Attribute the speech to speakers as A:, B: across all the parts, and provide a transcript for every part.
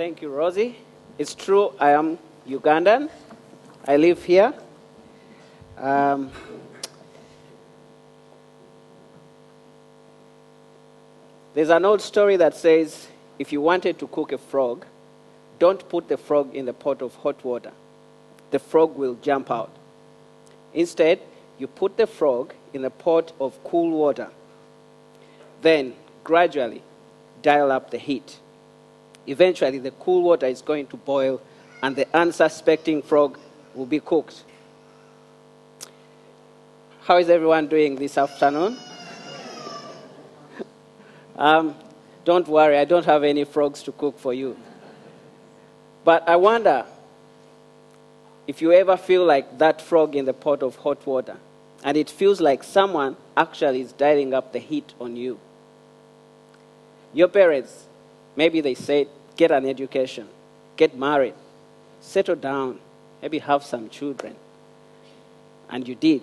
A: Thank you, Rosie. It's true, I am Ugandan. I live here. Um, there's an old story that says if you wanted to cook a frog, don't put the frog in the pot of hot water. The frog will jump out. Instead, you put the frog in a pot of cool water. Then, gradually, dial up the heat. Eventually, the cool water is going to boil and the unsuspecting frog will be cooked. How is everyone doing this afternoon? um, don't worry, I don't have any frogs to cook for you. But I wonder if you ever feel like that frog in the pot of hot water and it feels like someone actually is dialing up the heat on you. Your parents, maybe they said, get an education, get married, settle down, maybe have some children. And you did.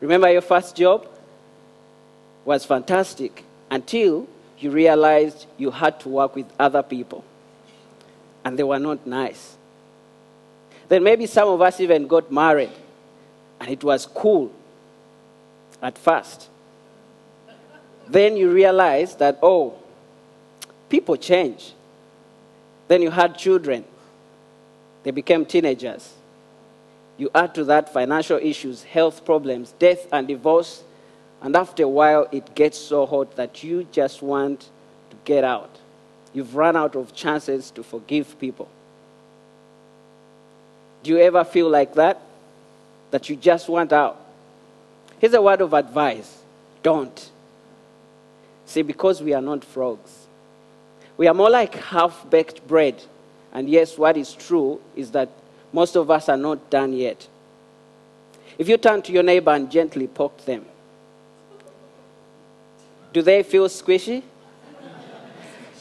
A: Remember your first job? Was fantastic until you realized you had to work with other people. And they were not nice. Then maybe some of us even got married. And it was cool at first. Then you realize that, oh, people change. Then you had children, they became teenagers. You add to that financial issues, health problems, death, and divorce. And after a while, it gets so hot that you just want to get out. You've run out of chances to forgive people. Do you ever feel like that? That you just want out? Here's a word of advice don't. See, because we are not frogs, we are more like half baked bread. And yes, what is true is that most of us are not done yet. If you turn to your neighbor and gently poke them, do they feel squishy?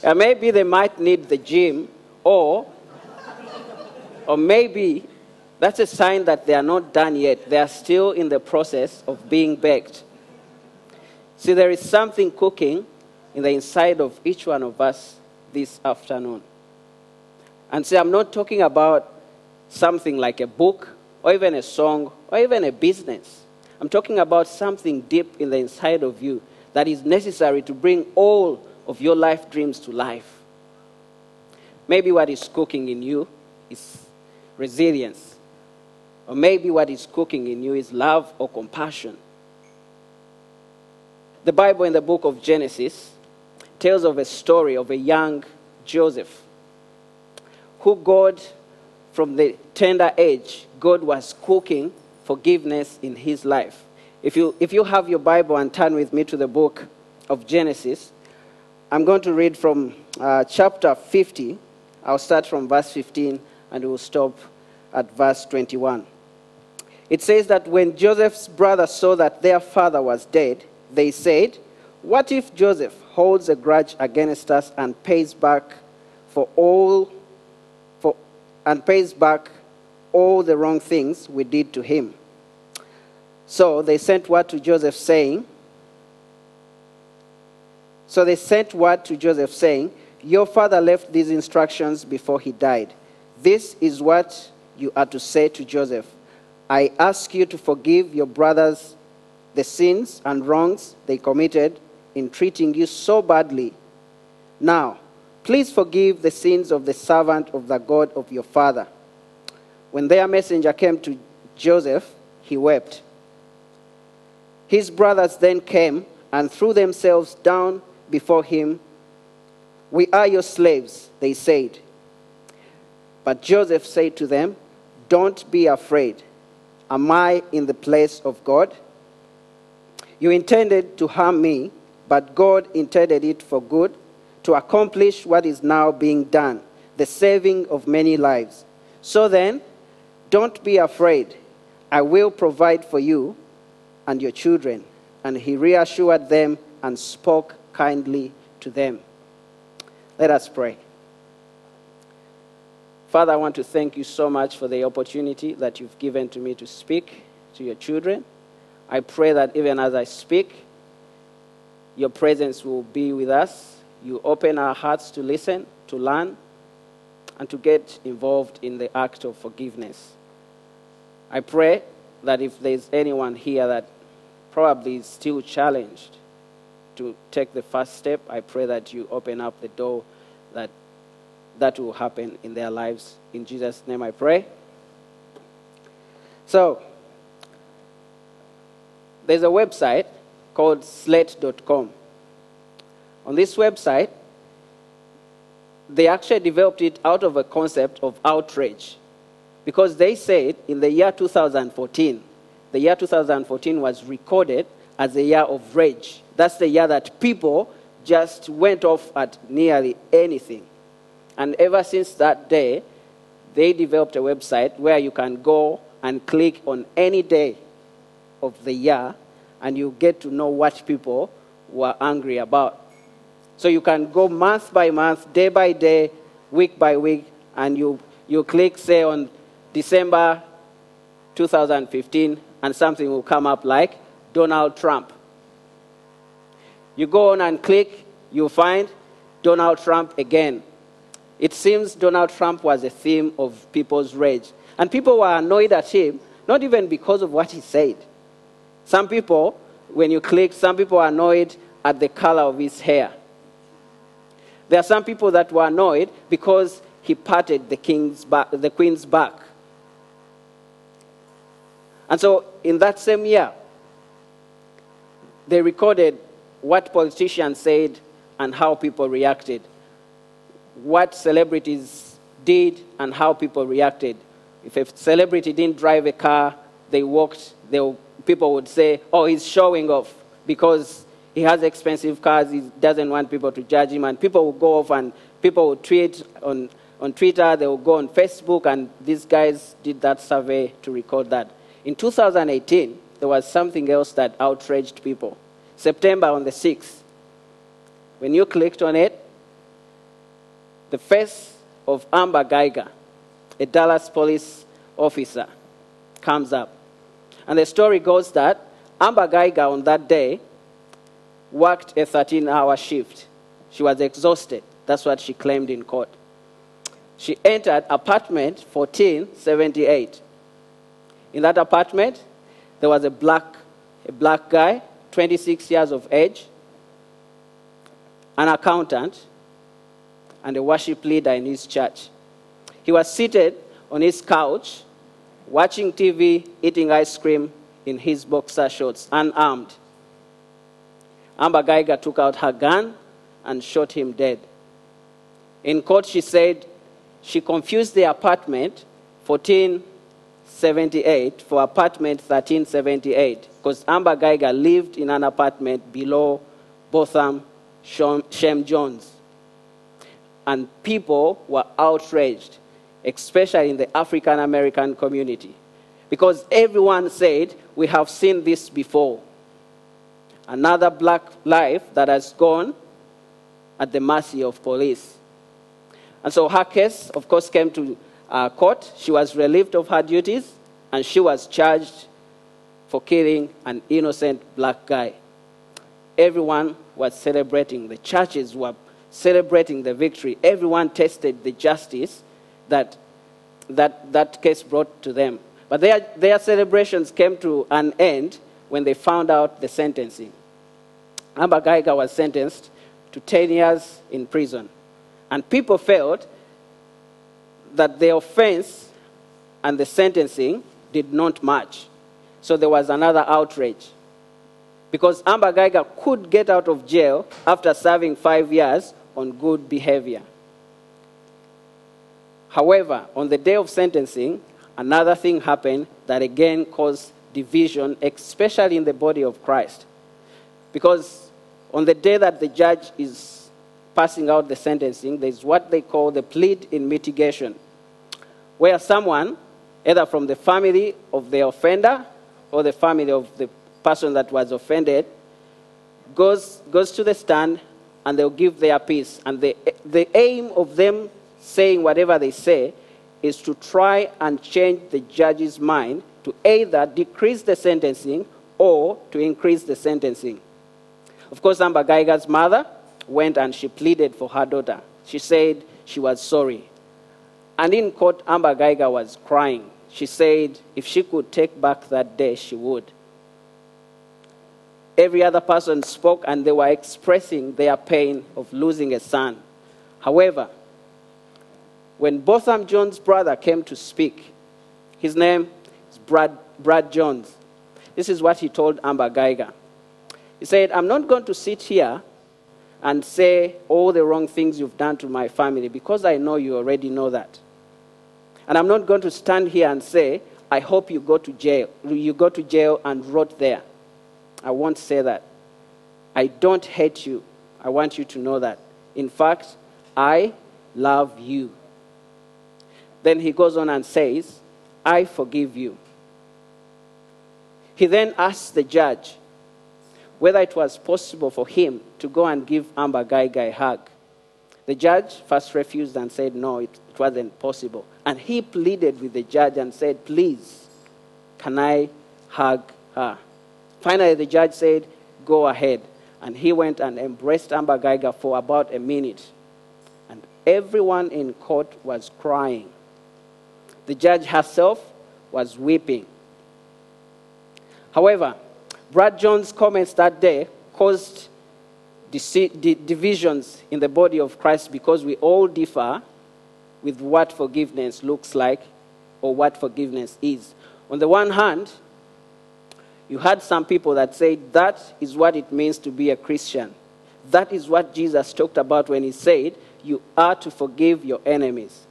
A: Uh, maybe they might need the gym, or, or maybe that's a sign that they are not done yet. They are still in the process of being baked. See, there is something cooking in the inside of each one of us this afternoon. And see, I'm not talking about something like a book, or even a song, or even a business. I'm talking about something deep in the inside of you that is necessary to bring all of your life dreams to life. Maybe what is cooking in you is resilience. Or maybe what is cooking in you is love or compassion. The Bible in the book of Genesis tells of a story of a young Joseph who God, from the tender age, God was cooking forgiveness in his life. If you, if you have your Bible and turn with me to the book of Genesis, I'm going to read from uh, chapter 50. I'll start from verse 15 and we'll stop at verse 21. It says that when Joseph's brothers saw that their father was dead, they said, What if Joseph holds a grudge against us and pays back for all for and pays back all the wrong things we did to him? So they sent word to Joseph saying, So they sent word to Joseph saying, Your father left these instructions before he died. This is what you are to say to Joseph I ask you to forgive your brothers the sins and wrongs they committed in treating you so badly. Now, please forgive the sins of the servant of the God of your father. When their messenger came to Joseph, he wept. His brothers then came and threw themselves down before him. We are your slaves, they said. But Joseph said to them, Don't be afraid. Am I in the place of God? You intended to harm me, but God intended it for good to accomplish what is now being done, the saving of many lives. So then, don't be afraid. I will provide for you and your children. And he reassured them and spoke kindly to them. Let us pray. Father, I want to thank you so much for the opportunity that you've given to me to speak to your children. I pray that even as I speak, your presence will be with us. You open our hearts to listen, to learn, and to get involved in the act of forgiveness. I pray that if there's anyone here that probably is still challenged to take the first step, I pray that you open up the door that that will happen in their lives. In Jesus' name I pray. So, there's a website called slate.com. On this website, they actually developed it out of a concept of outrage. Because they said in the year 2014, the year 2014 was recorded as a year of rage. That's the year that people just went off at nearly anything. And ever since that day, they developed a website where you can go and click on any day of the year and you get to know what people were angry about. So you can go month by month, day by day, week by week, and you, you click, say, on December 2015, and something will come up like Donald Trump. You go on and click, you find Donald Trump again. It seems Donald Trump was a theme of people's rage. And people were annoyed at him, not even because of what he said. Some people, when you click, some people are annoyed at the color of his hair. There are some people that were annoyed because he patted the, king's back, the queen's back. And so, in that same year, they recorded what politicians said and how people reacted, what celebrities did and how people reacted. If a celebrity didn't drive a car, they walked, they, people would say, oh, he's showing off because he has expensive cars, he doesn't want people to judge him. And people will go off and people will tweet on, on Twitter, they will go on Facebook, and these guys did that survey to record that. In 2018, there was something else that outraged people. September on the 6th, when you clicked on it, the face of Amber Guyger, a Dallas police officer, comes up. And the story goes that Amber Guyger on that day worked a 13 hour shift. She was exhausted. That's what she claimed in court. She entered apartment 1478. In that apartment, there was a black, a black guy, 26 years of age, an accountant, and a worship leader in his church. He was seated on his couch, watching TV, eating ice cream in his boxer shorts, unarmed. Amber Guyger took out her gun and shot him dead. In court, she said she confused the apartment 1478 for apartment 1378 because Amber Guyger lived in an apartment below Botham Shem Jones and people were outraged, especially in the African American community, because everyone said, We have seen this before. Another black life that has gone at the mercy of police. And so her case, of course, came to uh, court. She was relieved of her duties and she was charged for killing an innocent black guy. Everyone was celebrating. The churches were celebrating the victory. Everyone tasted the justice that that, that case brought to them. But their, their celebrations came to an end when they found out the sentencing. Amber Guyger was sentenced to 10 years in prison. And people felt that the offense and the sentencing did not match. So there was another outrage. Because Amber Guyger could get out of jail after serving five years on good behavior. However, on the day of sentencing, another thing happened that again caused division, especially in the body of Christ. Because on the day that the judge is passing out the sentencing, there's what they call the plead in mitigation, where someone, either from the family of the offender or the family of the person that was offended, goes, goes to the stand and they'll give their piece. And the, the aim of them saying whatever they say is to try and change the judge's mind to either decrease the sentencing or to increase the sentencing. Of course, Amber Guyger's mother went and she pleaded for her daughter. She said she was sorry. And in court, Amber Guyger was crying. She said if she could take back that day, she would. Every other person spoke and they were expressing their pain of losing a son. However, when Botham Jones' brother came to speak, his name is Brad, Brad Jones. This is what he told Amber Guyger. He said, I'm not going to sit here and say all the wrong things you've done to my family because I know you already know that. And I'm not going to stand here and say, I hope you go to jail. You go to jail and rot there. I won't say that. I don't hate you. I want you to know that. In fact, I love you. Then he goes on and says, I forgive you. He then asks the judge whether it was possible for him to go and give Amber Guyger a hug. The judge first refused and said no, it, it wasn't possible. And he pleaded with the judge and said, Please, can I hug her? Finally, the judge said, Go ahead. And he went and embraced Amber Guyger for about a minute. And everyone in court was crying. The judge herself was weeping. However, Brad Jones' comments that day caused divisions in the body of Christ because we all differ with what forgiveness looks like or what forgiveness is. On the one hand, you had some people that said that is what it means to be a Christian. That is what Jesus talked about when he said, You are to forgive your enemies.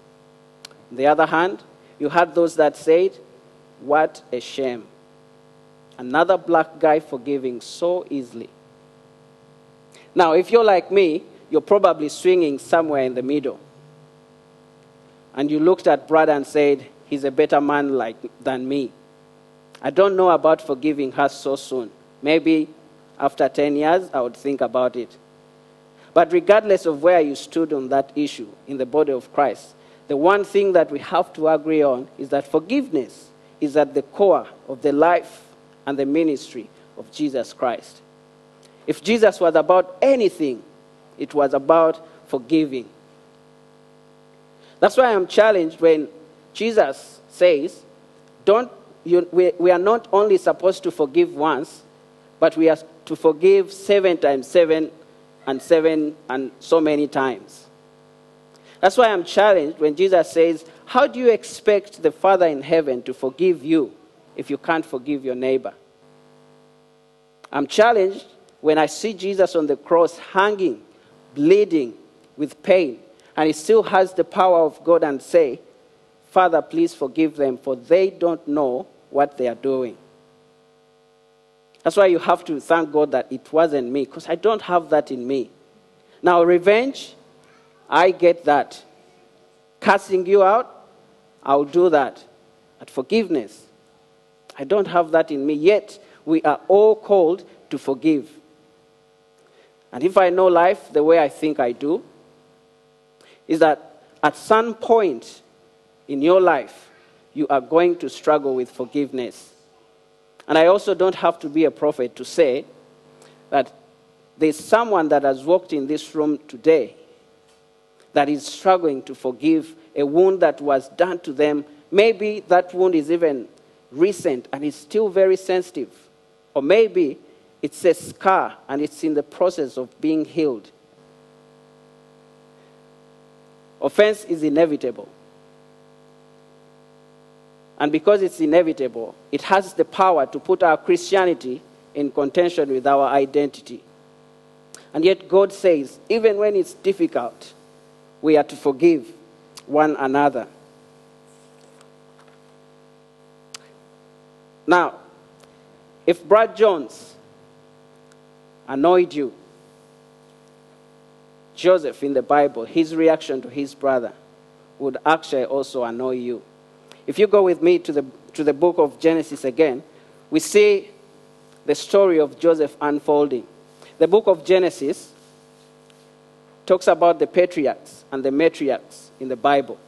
A: On the other hand, you had those that said, What a shame. Another black guy forgiving so easily. Now, if you're like me, you're probably swinging somewhere in the middle. And you looked at brother and said, He's a better man like, than me. I don't know about forgiving her so soon. Maybe after 10 years, I would think about it. But regardless of where you stood on that issue in the body of Christ, the one thing that we have to agree on is that forgiveness is at the core of the life and the ministry of Jesus Christ. If Jesus was about anything, it was about forgiving. That's why I'm challenged when Jesus says, don't, you, we, we are not only supposed to forgive once, but we are to forgive seven times seven and seven and so many times. That's why I'm challenged when Jesus says, How do you expect the Father in heaven to forgive you if you can't forgive your neighbor? I'm challenged when I see Jesus on the cross hanging, bleeding with pain, and he still has the power of God and say, Father, please forgive them, for they don't know what they are doing. That's why you have to thank God that it wasn't me, because I don't have that in me. Now, revenge, I get that. Cussing you out, I'll do that. At forgiveness, I don't have that in me. Yet, we are all called to forgive. And if I know life the way I think I do, is that at some point in your life, you are going to struggle with forgiveness. And I also don't have to be a prophet to say that there's someone that has walked in this room today that is struggling to forgive a wound that was done to them. Maybe that wound is even recent and is still very sensitive. Or maybe it's a scar and it's in the process of being healed. Offense is inevitable. And because it's inevitable, it has the power to put our Christianity in contention with our identity. And yet, God says, even when it's difficult, we are to forgive one another. Now, if Brad Jones annoyed you, Joseph in the Bible, his reaction to his brother would actually also annoy you. If you go with me to the, to the book of Genesis again, we see the story of Joseph unfolding. The book of Genesis talks about the patriarchs and the matriarchs in the Bible.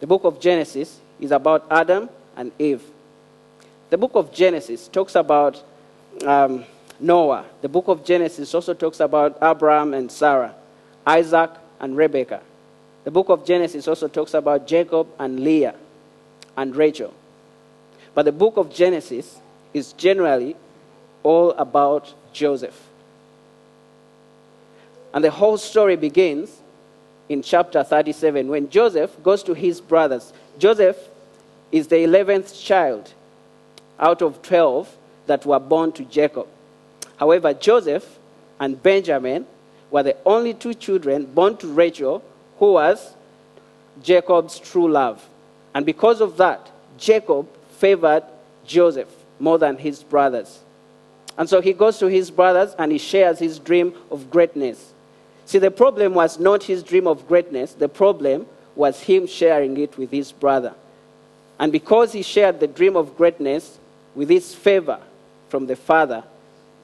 A: The book of Genesis is about Adam and Eve. The book of Genesis talks about um, Noah. The book of Genesis also talks about Abraham and Sarah, Isaac and Rebekah. The book of Genesis also talks about Jacob and Leah and Rachel. But the book of Genesis is generally all about Joseph. And the whole story begins in chapter 37 when Joseph goes to his brothers. Joseph is the 11th child out of 12 that were born to Jacob. However, Joseph and Benjamin were the only two children born to Rachel, who was Jacob's true love. And because of that, Jacob favored Joseph more than his brothers. And so he goes to his brothers and he shares his dream of greatness. See, the problem was not his dream of greatness, the problem was him sharing it with his brother. And because he shared the dream of greatness with his favor from the father,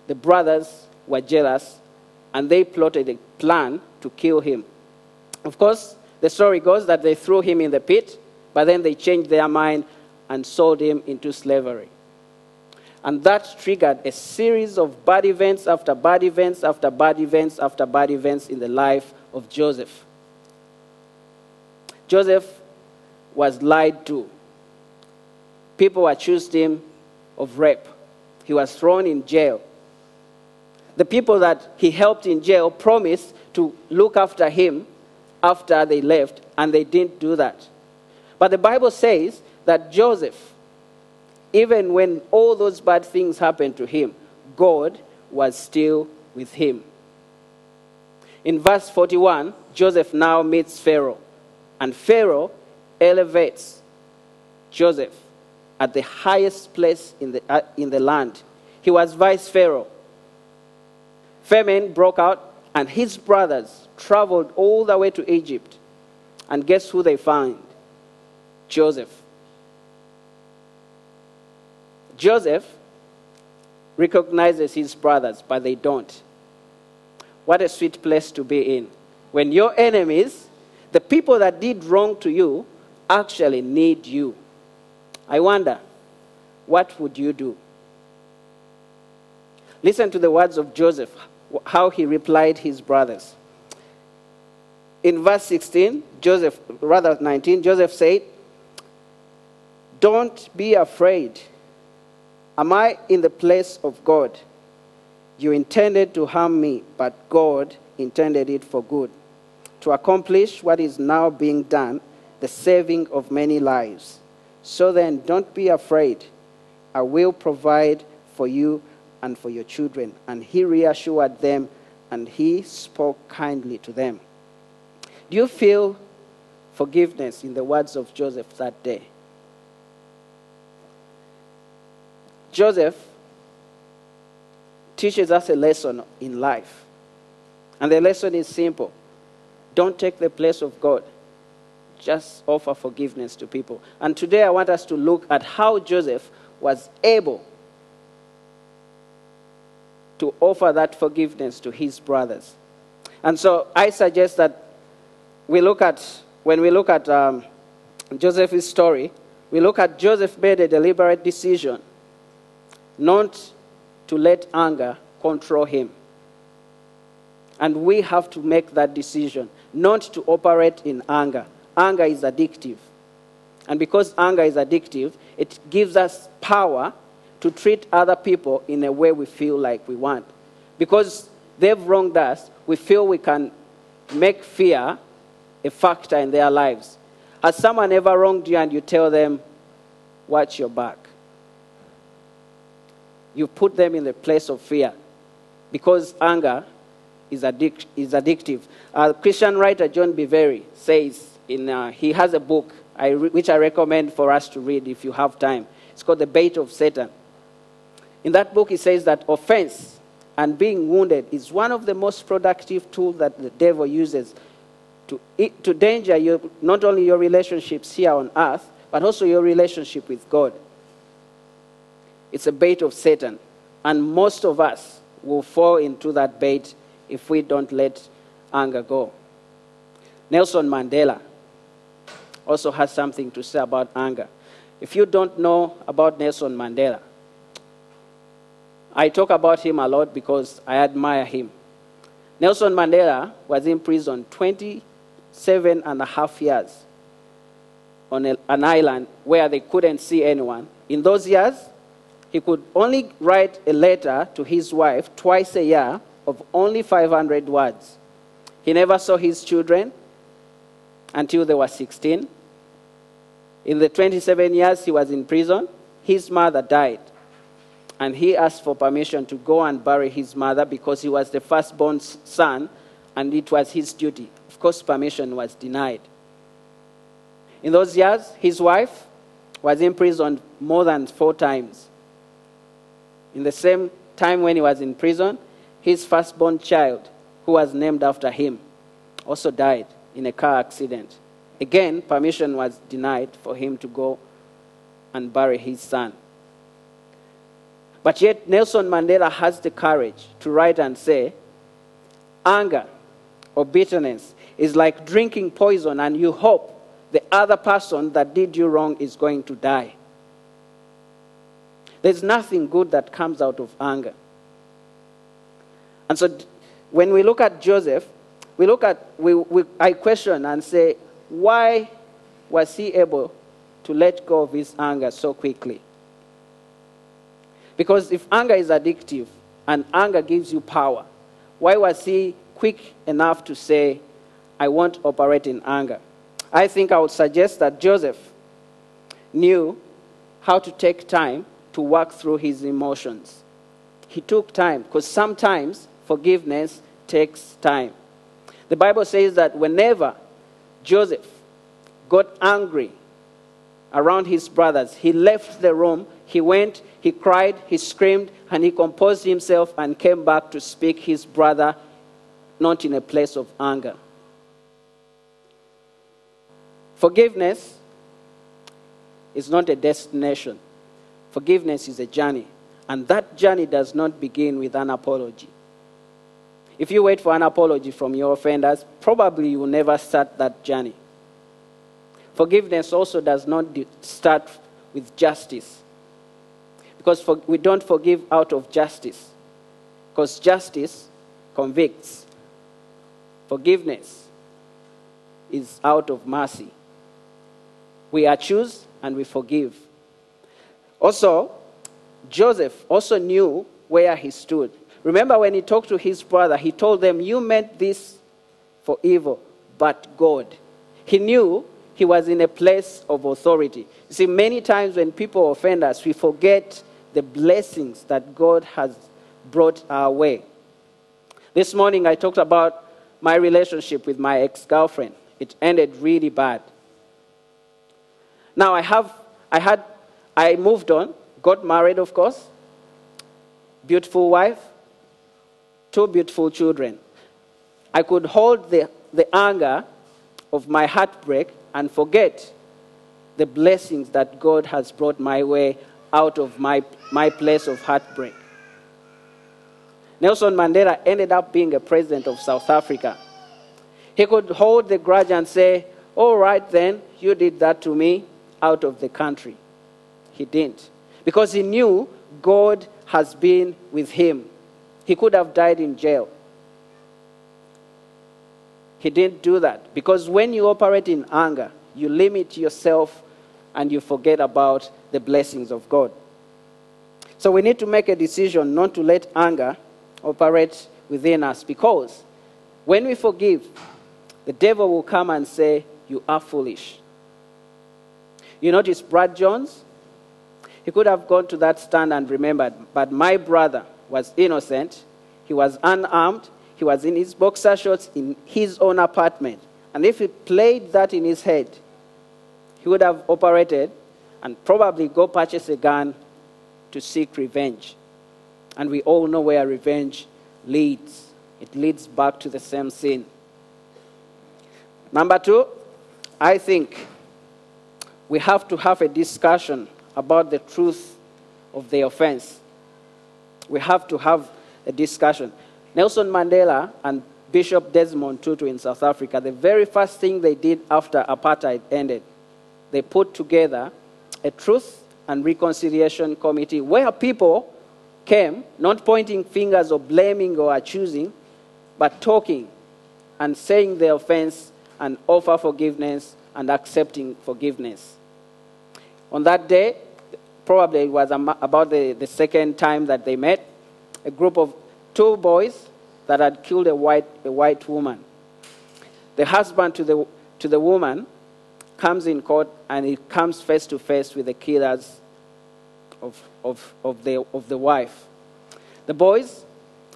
A: the brothers were jealous and they plotted a plan to kill him. Of course, the story goes that they threw him in the pit, but then they changed their mind and sold him into slavery. And that triggered a series of bad events after bad events after bad events after bad events in the life of Joseph. Joseph was lied to. People accused him of rape. He was thrown in jail. The people that he helped in jail promised to look after him after they left, and they didn't do that. But the Bible says that Joseph, even when all those bad things happened to him, God was still with him. In verse 41, Joseph now meets Pharaoh, and Pharaoh elevates Joseph at the highest place in the, uh, in the land. He was vice Pharaoh. Famine broke out, and his brothers traveled all the way to Egypt. And guess who they find? Joseph. Joseph recognizes his brothers, but they don't. What a sweet place to be in. When your enemies, the people that did wrong to you, actually need you. I wonder, what would you do? Listen to the words of Joseph, how he replied his brothers. In verse 16, Joseph, rather 19, Joseph said, Don't be afraid. Am I in the place of God? You intended to harm me, but God intended it for good, to accomplish what is now being done, the saving of many lives. So then, don't be afraid. I will provide for you and for your children. And he reassured them and he spoke kindly to them. Do you feel forgiveness in the words of Joseph that day? Joseph teaches us a lesson in life. And the lesson is simple don't take the place of God just offer forgiveness to people. And today I want us to look at how Joseph was able to offer that forgiveness to his brothers. And so I suggest that we look at, when we look at um, Joseph's story, we look at Joseph made a deliberate decision not to let anger control him. And we have to make that decision not to operate in anger anger is addictive. And because anger is addictive, it gives us power to treat other people in a way we feel like we want. Because they've wronged us, we feel we can make fear a factor in their lives. Has someone ever wronged you and you tell them, watch your back? You put them in the place of fear because anger is, addic- is addictive. Uh, Christian writer John Bevere says, in, uh, he has a book I re- which I recommend for us to read if you have time. It's called The Bait of Satan. In that book, he says that offense and being wounded is one of the most productive tools that the devil uses to, to danger your, not only your relationships here on earth, but also your relationship with God. It's a bait of Satan. And most of us will fall into that bait if we don't let anger go. Nelson Mandela also has something to say about anger. If you don't know about Nelson Mandela, I talk about him a lot because I admire him. Nelson Mandela was in prison 27 seven and a half years on an island where they couldn't see anyone. In those years, he could only write a letter to his wife twice a year of only 500 words. He never saw his children until they were 16. In the 27 years he was in prison, his mother died. And he asked for permission to go and bury his mother because he was the firstborn son and it was his duty. Of course, permission was denied. In those years, his wife was imprisoned more than four times. In the same time when he was in prison, his firstborn child, who was named after him, also died in a car accident. Again, permission was denied for him to go and bury his son. But yet, Nelson Mandela has the courage to write and say, anger or bitterness is like drinking poison, and you hope the other person that did you wrong is going to die. There's nothing good that comes out of anger. And so when we look at Joseph, we look at, we, we, I question and say, why was he able to let go of his anger so quickly? Because if anger is addictive and anger gives you power, why was he quick enough to say, I won't operate in anger? I think I would suggest that Joseph knew how to take time to work through his emotions. He took time because sometimes forgiveness takes time. The Bible says that whenever Joseph got angry around his brothers, he left the room, he went, he cried, he screamed, and he composed himself and came back to speak his brother, not in a place of anger. Forgiveness is not a destination, forgiveness is a journey. And that journey does not begin with an apology. If you wait for an apology from your offenders, probably you will never start that journey. Forgiveness also does not start with justice. Because for, we don't forgive out of justice. Because justice convicts. Forgiveness is out of mercy. We are choose and we forgive. Also, Joseph also knew where he stood. Remember when he talked to his brother, he told them, You meant this for evil, but God. He knew he was in a place of authority. You see, many times when people offend us, we forget the blessings that God has brought our way. This morning I talked about my relationship with my ex girlfriend. It ended really bad. Now I have, I had, I moved on, got married, of course, beautiful wife, two beautiful children. I could hold the, the anger of my heartbreak and forget the blessings that God has brought my way out of my, my place of heartbreak. Nelson Mandela ended up being a president of South Africa. He could hold the grudge and say, All right, then, you did that to me out of the country. He didn't. Because he knew God has been with him. He could have died in jail. He didn't do that because when you operate in anger, you limit yourself and you forget about the blessings of God. So we need to make a decision not to let anger operate within us because when we forgive, the devil will come and say, You are foolish. You notice Brad Jones? He could have gone to that stand and remembered, but my brother was innocent. He was unarmed. He was in his boxer shorts in his own apartment. And if he played that in his head, he would have operated and probably go purchase a gun to seek revenge. And we all know where revenge leads. It leads back to the same sin. Number two, I think we have to have a discussion about the truth of the offense we have to have a discussion. Nelson Mandela and Bishop Desmond Tutu in South Africa, the very first thing they did after apartheid ended, they put together a truth and reconciliation committee where people came, not pointing fingers or blaming or accusing, but talking and saying the offense and offer forgiveness and accepting forgiveness. On that day, probably it was about the, the second time that they met, a group of two boys that had killed a white, a white woman. The husband to the, to the woman comes in court and he comes face to face with the killers of, of, of, the, of the wife. The boys,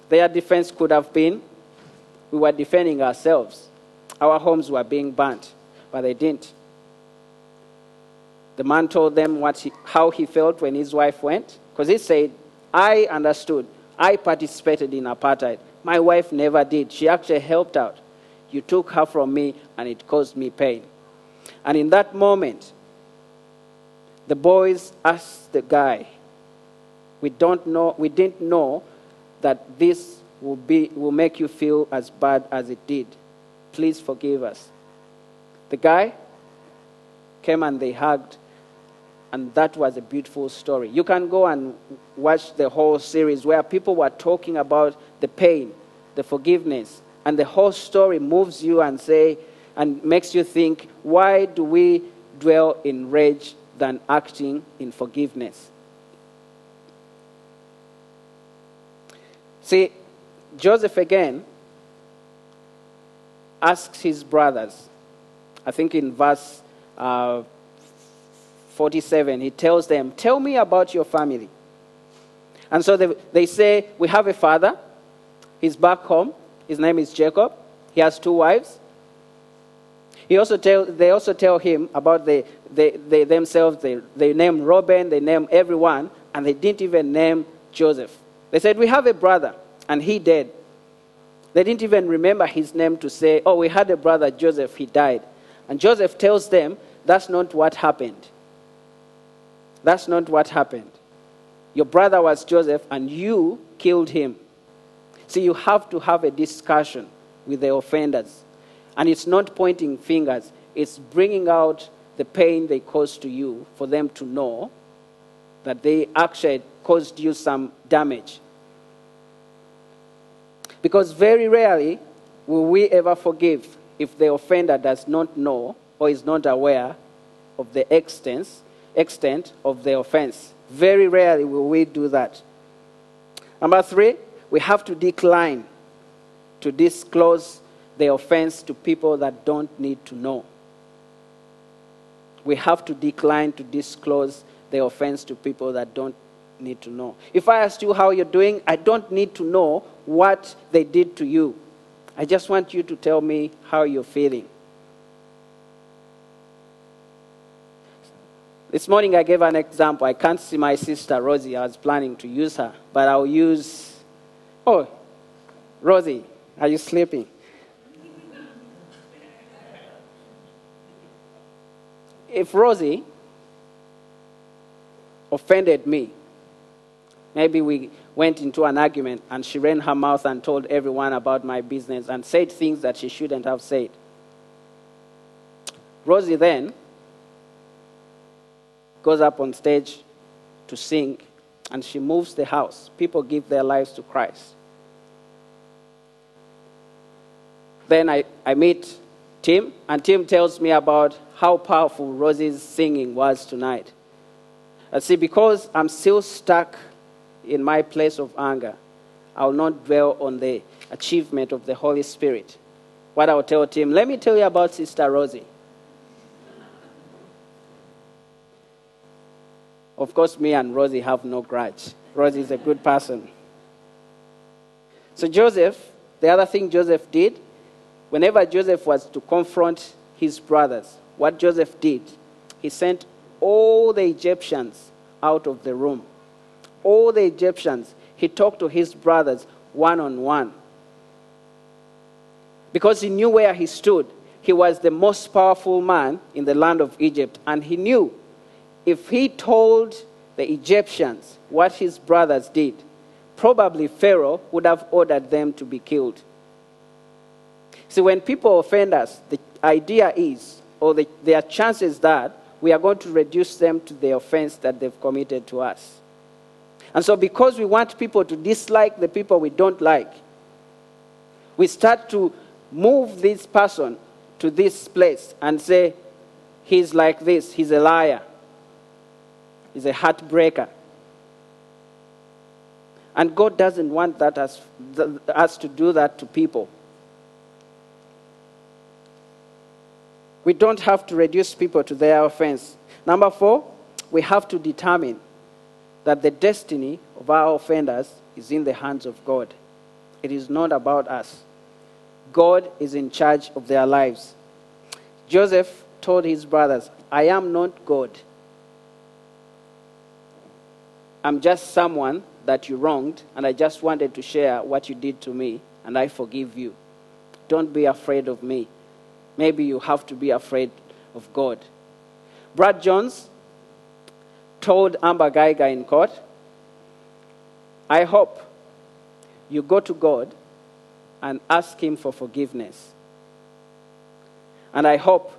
A: their defense could have been we were defending ourselves. Our homes were being burnt, but they didn't. The man told them what he, how he felt when his wife went, because he said, I understood. I participated in apartheid. My wife never did. She actually helped out. You took her from me, and it caused me pain. And in that moment, the boys asked the guy, we, don't know, we didn't know that this will, be, will make you feel as bad as it did. Please forgive us. The guy came and they hugged, and that was a beautiful story. You can go and watch the whole series where people were talking about the pain, the forgiveness, and the whole story moves you and say and makes you think, why do we dwell in rage than acting in forgiveness? See, Joseph again asks his brothers, I think in verse uh, 47, he tells them, Tell me about your family. And so they, they say, We have a father. He's back home. His name is Jacob. He has two wives. He also tell, they also tell him about the, they themselves. They, they name Reuben, they name everyone, and they didn't even name Joseph. They said, We have a brother, and he dead. They didn't even remember his name to say, Oh, we had a brother, Joseph, he died. And Joseph tells them, That's not what happened. That's not what happened. Your brother was Joseph, and you killed him. See, you have to have a discussion with the offenders. And it's not pointing fingers, it's bringing out the pain they caused to you for them to know that they actually caused you some damage. Because very rarely will we ever forgive if the offender does not know or is not aware of the extent, extent of the offense. Very rarely will we do that. Number three, we have to decline to disclose the offense to people that don't need to know. We have to decline to disclose the offense to people that don't need to know. If I ask you how you're doing, I don't need to know what they did to you. I just want you to tell me how you're feeling. This morning I gave an example. I can't see my sister Rosie. I was planning to use her, but I'll use. Oh, Rosie, are you sleeping? If Rosie offended me, Maybe we went into an argument and she ran her mouth and told everyone about my business and said things that she shouldn't have said. Rosie then goes up on stage to sing and she moves the house. People give their lives to Christ. Then I, I meet Tim, and Tim tells me about how powerful Rosie's singing was tonight. I see, because I'm still stuck in my place of anger, I will not dwell on the achievement of the Holy Spirit. What I will tell Tim, let me tell you about Sister Rosie. Of course, me and Rosie have no grudge. Rosie is a good person. So, Joseph, the other thing Joseph did, whenever Joseph was to confront his brothers, what Joseph did, he sent all the Egyptians out of the room all the Egyptians, he talked to his brothers one on one. Because he knew where he stood. He was the most powerful man in the land of Egypt. And he knew if he told the Egyptians what his brothers did, probably Pharaoh would have ordered them to be killed. See, when people offend us, the idea is, or the, are chances that we are going to reduce them to the offense that they've committed to us. And so, because we want people to dislike the people we don't like, we start to move this person to this place and say, He's like this, he's a liar, he's a heartbreaker. And God doesn't want that us, us to do that to people. We don't have to reduce people to their offense. Number four, we have to determine that the destiny of our offenders is in the hands of God. It is not about us. God is in charge of their lives. Joseph told his brothers, I am not God. I'm just someone that you wronged, and I just wanted to share what you did to me, and I forgive you. Don't be afraid of me. Maybe you have to be afraid of God. Brad Jones told Amber Guyger in court, I hope you go to God and ask Him for forgiveness. And I hope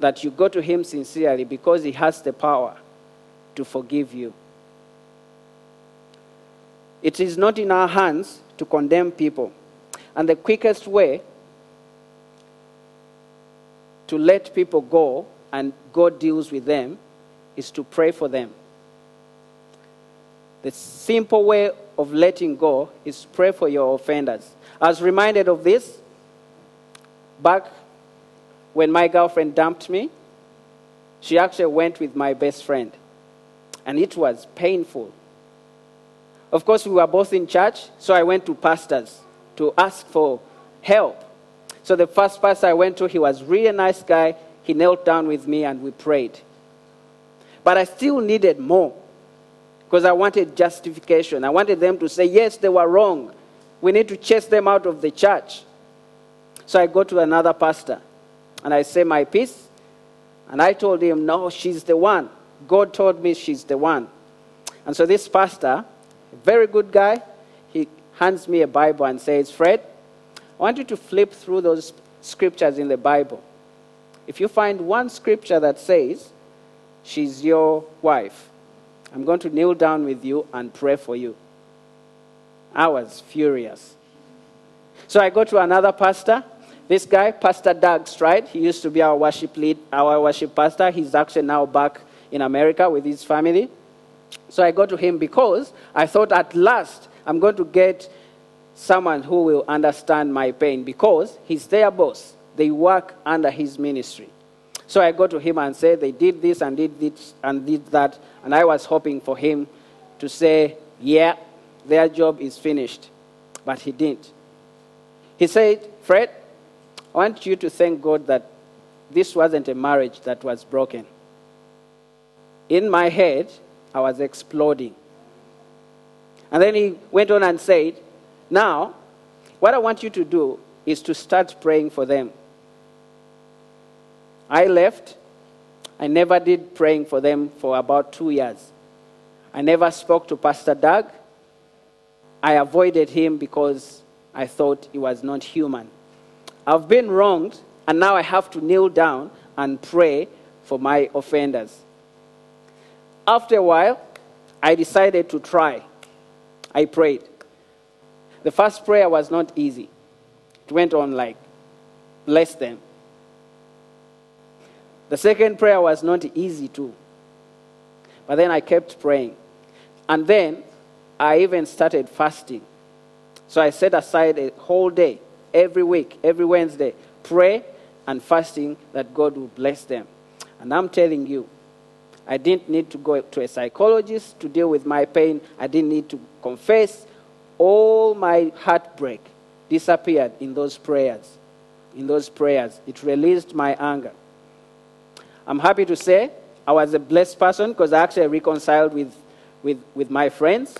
A: that you go to Him sincerely because He has the power to forgive you. It is not in our hands to condemn people. And the quickest way to let people go and God deals with them is to pray for them. The simple way of letting go is pray for your offenders. I was reminded of this back when my girlfriend dumped me. She actually went with my best friend, and it was painful. Of course, we were both in church, so I went to pastors to ask for help. So the first pastor I went to, he was really nice guy. He knelt down with me and we prayed. But I still needed more because I wanted justification. I wanted them to say, yes, they were wrong. We need to chase them out of the church. So I go to another pastor and I say my piece. And I told him, no, she's the one. God told me she's the one. And so this pastor, a very good guy, he hands me a Bible and says, Fred, I want you to flip through those scriptures in the Bible. If you find one scripture that says, She's your wife, I'm going to kneel down with you and pray for you. I was furious. So I go to another pastor. This guy, Pastor Doug Stride, he used to be our worship lead, our worship pastor. He's actually now back in America with his family. So I go to him because I thought at last I'm going to get someone who will understand my pain because he's their boss. They work under his ministry. So I go to him and say, They did this and did this and did that. And I was hoping for him to say, Yeah, their job is finished. But he didn't. He said, Fred, I want you to thank God that this wasn't a marriage that was broken. In my head, I was exploding. And then he went on and said, now, what I want you to do is to start praying for them. I left. I never did praying for them for about two years. I never spoke to Pastor Doug. I avoided him because I thought he was not human. I've been wronged, and now I have to kneel down and pray for my offenders. After a while, I decided to try. I prayed. The first prayer was not easy. It went on like, bless them. The second prayer was not easy too. But then I kept praying. And then I even started fasting. So I set aside a whole day, every week, every Wednesday, pray and fasting that God will bless them. And I'm telling you, I didn't need to go to a psychologist to deal with my pain. I didn't need to confess all my heartbreak disappeared in those prayers. In those prayers, it released my anger. I'm happy to say I was a blessed person because I actually reconciled with, with, with my friends.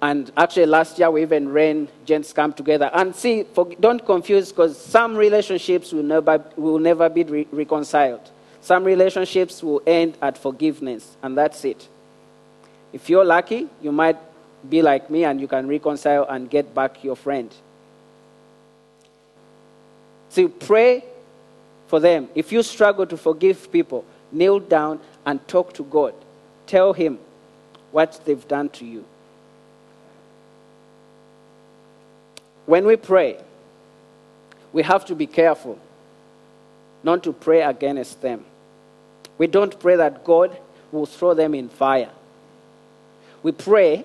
A: And actually, last year we even ran Gents Camp together. And see, for, don't confuse because some relationships will never, will never be re- reconciled. Some relationships will end at forgiveness, and that's it. If you're lucky, you might be like me and you can reconcile and get back your friend. So pray for them. If you struggle to forgive people, kneel down and talk to God. Tell Him what they've done to you. When we pray, we have to be careful not to pray against them. We don't pray that God will throw them in fire. We pray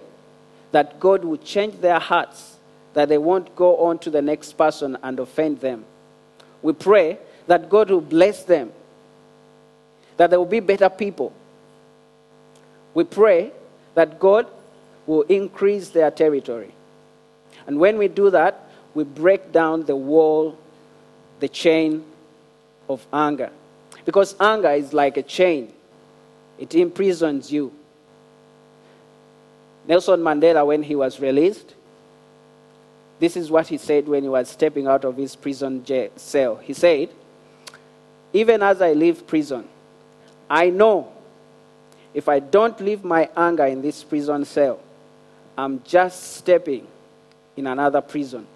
A: that God will change their hearts, that they won't go on to the next person and offend them. We pray that God will bless them, that they will be better people. We pray that God will increase their territory. And when we do that, we break down the wall, the chain of anger. Because anger is like a chain, it imprisons you. Nelson Mandela, when he was released, this is what he said when he was stepping out of his prison cell. He said, Even as I leave prison, I know if I don't leave my anger in this prison cell, I'm just stepping in another prison.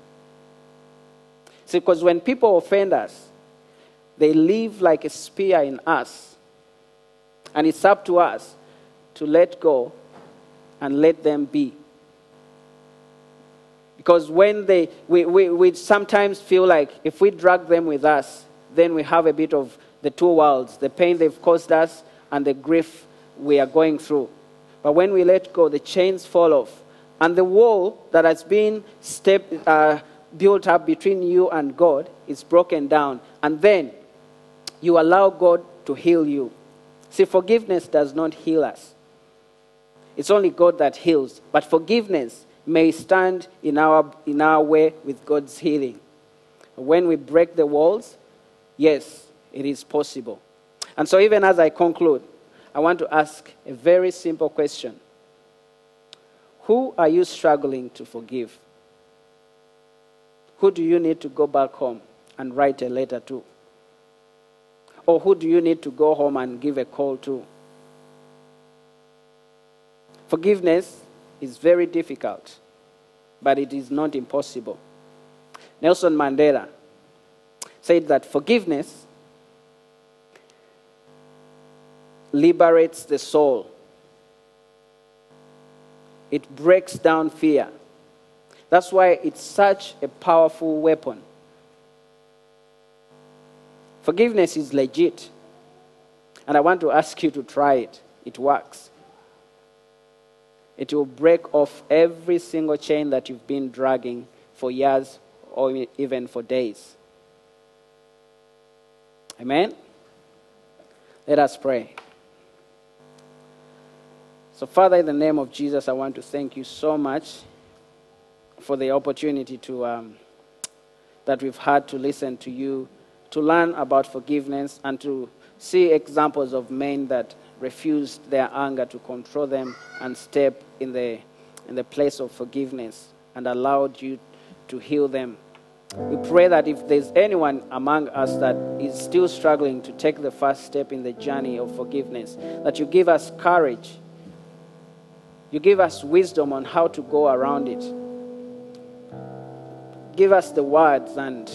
A: See, because when people offend us, they live like a spear in us. And it's up to us to let go and let them be. Because when they, we, we, we sometimes feel like if we drag them with us, then we have a bit of the two worlds the pain they've caused us and the grief we are going through. But when we let go, the chains fall off. And the wall that has been step, uh, built up between you and God is broken down. And then you allow God to heal you. See, forgiveness does not heal us, it's only God that heals. But forgiveness may stand in our, in our way with God's healing. When we break the walls, yes, it is possible. And so, even as I conclude, I want to ask a very simple question Who are you struggling to forgive? Who do you need to go back home and write a letter to? Or who do you need to go home and give a call to? Forgiveness is very difficult, but it is not impossible. Nelson Mandela said that forgiveness liberates the soul, it breaks down fear. That's why it's such a powerful weapon. Forgiveness is legit. And I want to ask you to try it. It works. It will break off every single chain that you've been dragging for years or even for days. Amen? Let us pray. So, Father, in the name of Jesus, I want to thank you so much for the opportunity to, um, that we've had to listen to you to learn about forgiveness and to see examples of men that refused their anger to control them and step in the, in the place of forgiveness and allowed you to heal them. We pray that if there's anyone among us that is still struggling to take the first step in the journey of forgiveness, that you give us courage, you give us wisdom on how to go around it. Give us the words and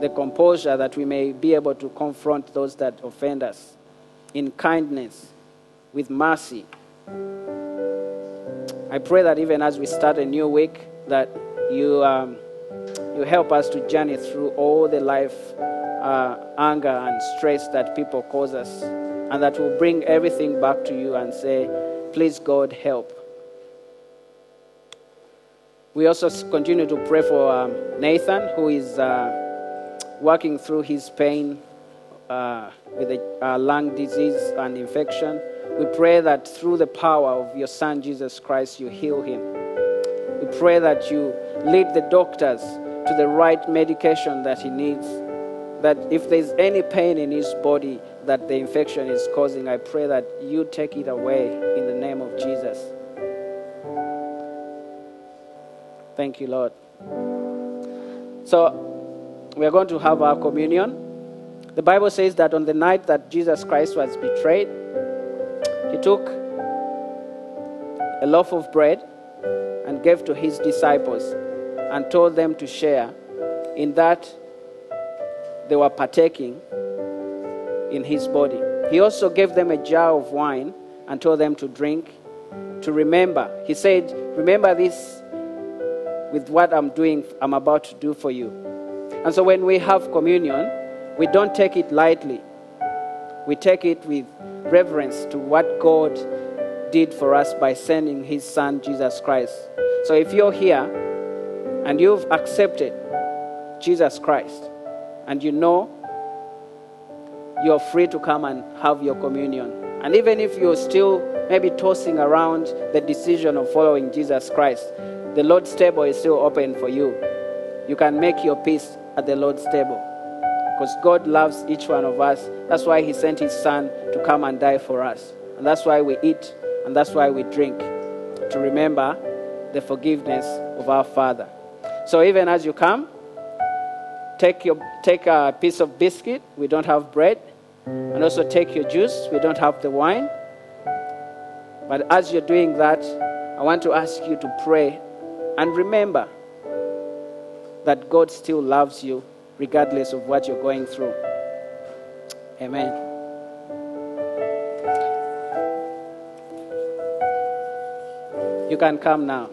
A: the composure that we may be able to confront those that offend us in kindness, with mercy. I pray that even as we start a new week, that you, um, you help us to journey through all the life uh, anger and stress that people cause us, and that will bring everything back to you and say, Please, God, help. We also continue to pray for um, Nathan, who is. Uh, working through his pain uh, with a uh, lung disease and infection. We pray that through the power of your Son, Jesus Christ, you heal him. We pray that you lead the doctors to the right medication that he needs. That if there's any pain in his body that the infection is causing, I pray that you take it away in the name of Jesus. Thank you, Lord. So, we are going to have our communion. The Bible says that on the night that Jesus Christ was betrayed, he took a loaf of bread and gave to his disciples and told them to share in that they were partaking in his body. He also gave them a jar of wine and told them to drink to remember. He said, Remember this with what I'm doing, I'm about to do for you. And so when we have communion, we don't take it lightly. We take it with reverence to what God did for us by sending his son Jesus Christ. So if you're here and you've accepted Jesus Christ and you know you're free to come and have your communion. And even if you're still maybe tossing around the decision of following Jesus Christ, the Lord's table is still open for you. You can make your peace at the Lord's table because God loves each one of us. That's why He sent His Son to come and die for us. And that's why we eat and that's why we drink to remember the forgiveness of our Father. So even as you come, take, your, take a piece of biscuit. We don't have bread. And also take your juice. We don't have the wine. But as you're doing that, I want to ask you to pray and remember that God still loves you regardless of what you're going through. Amen. You can come now.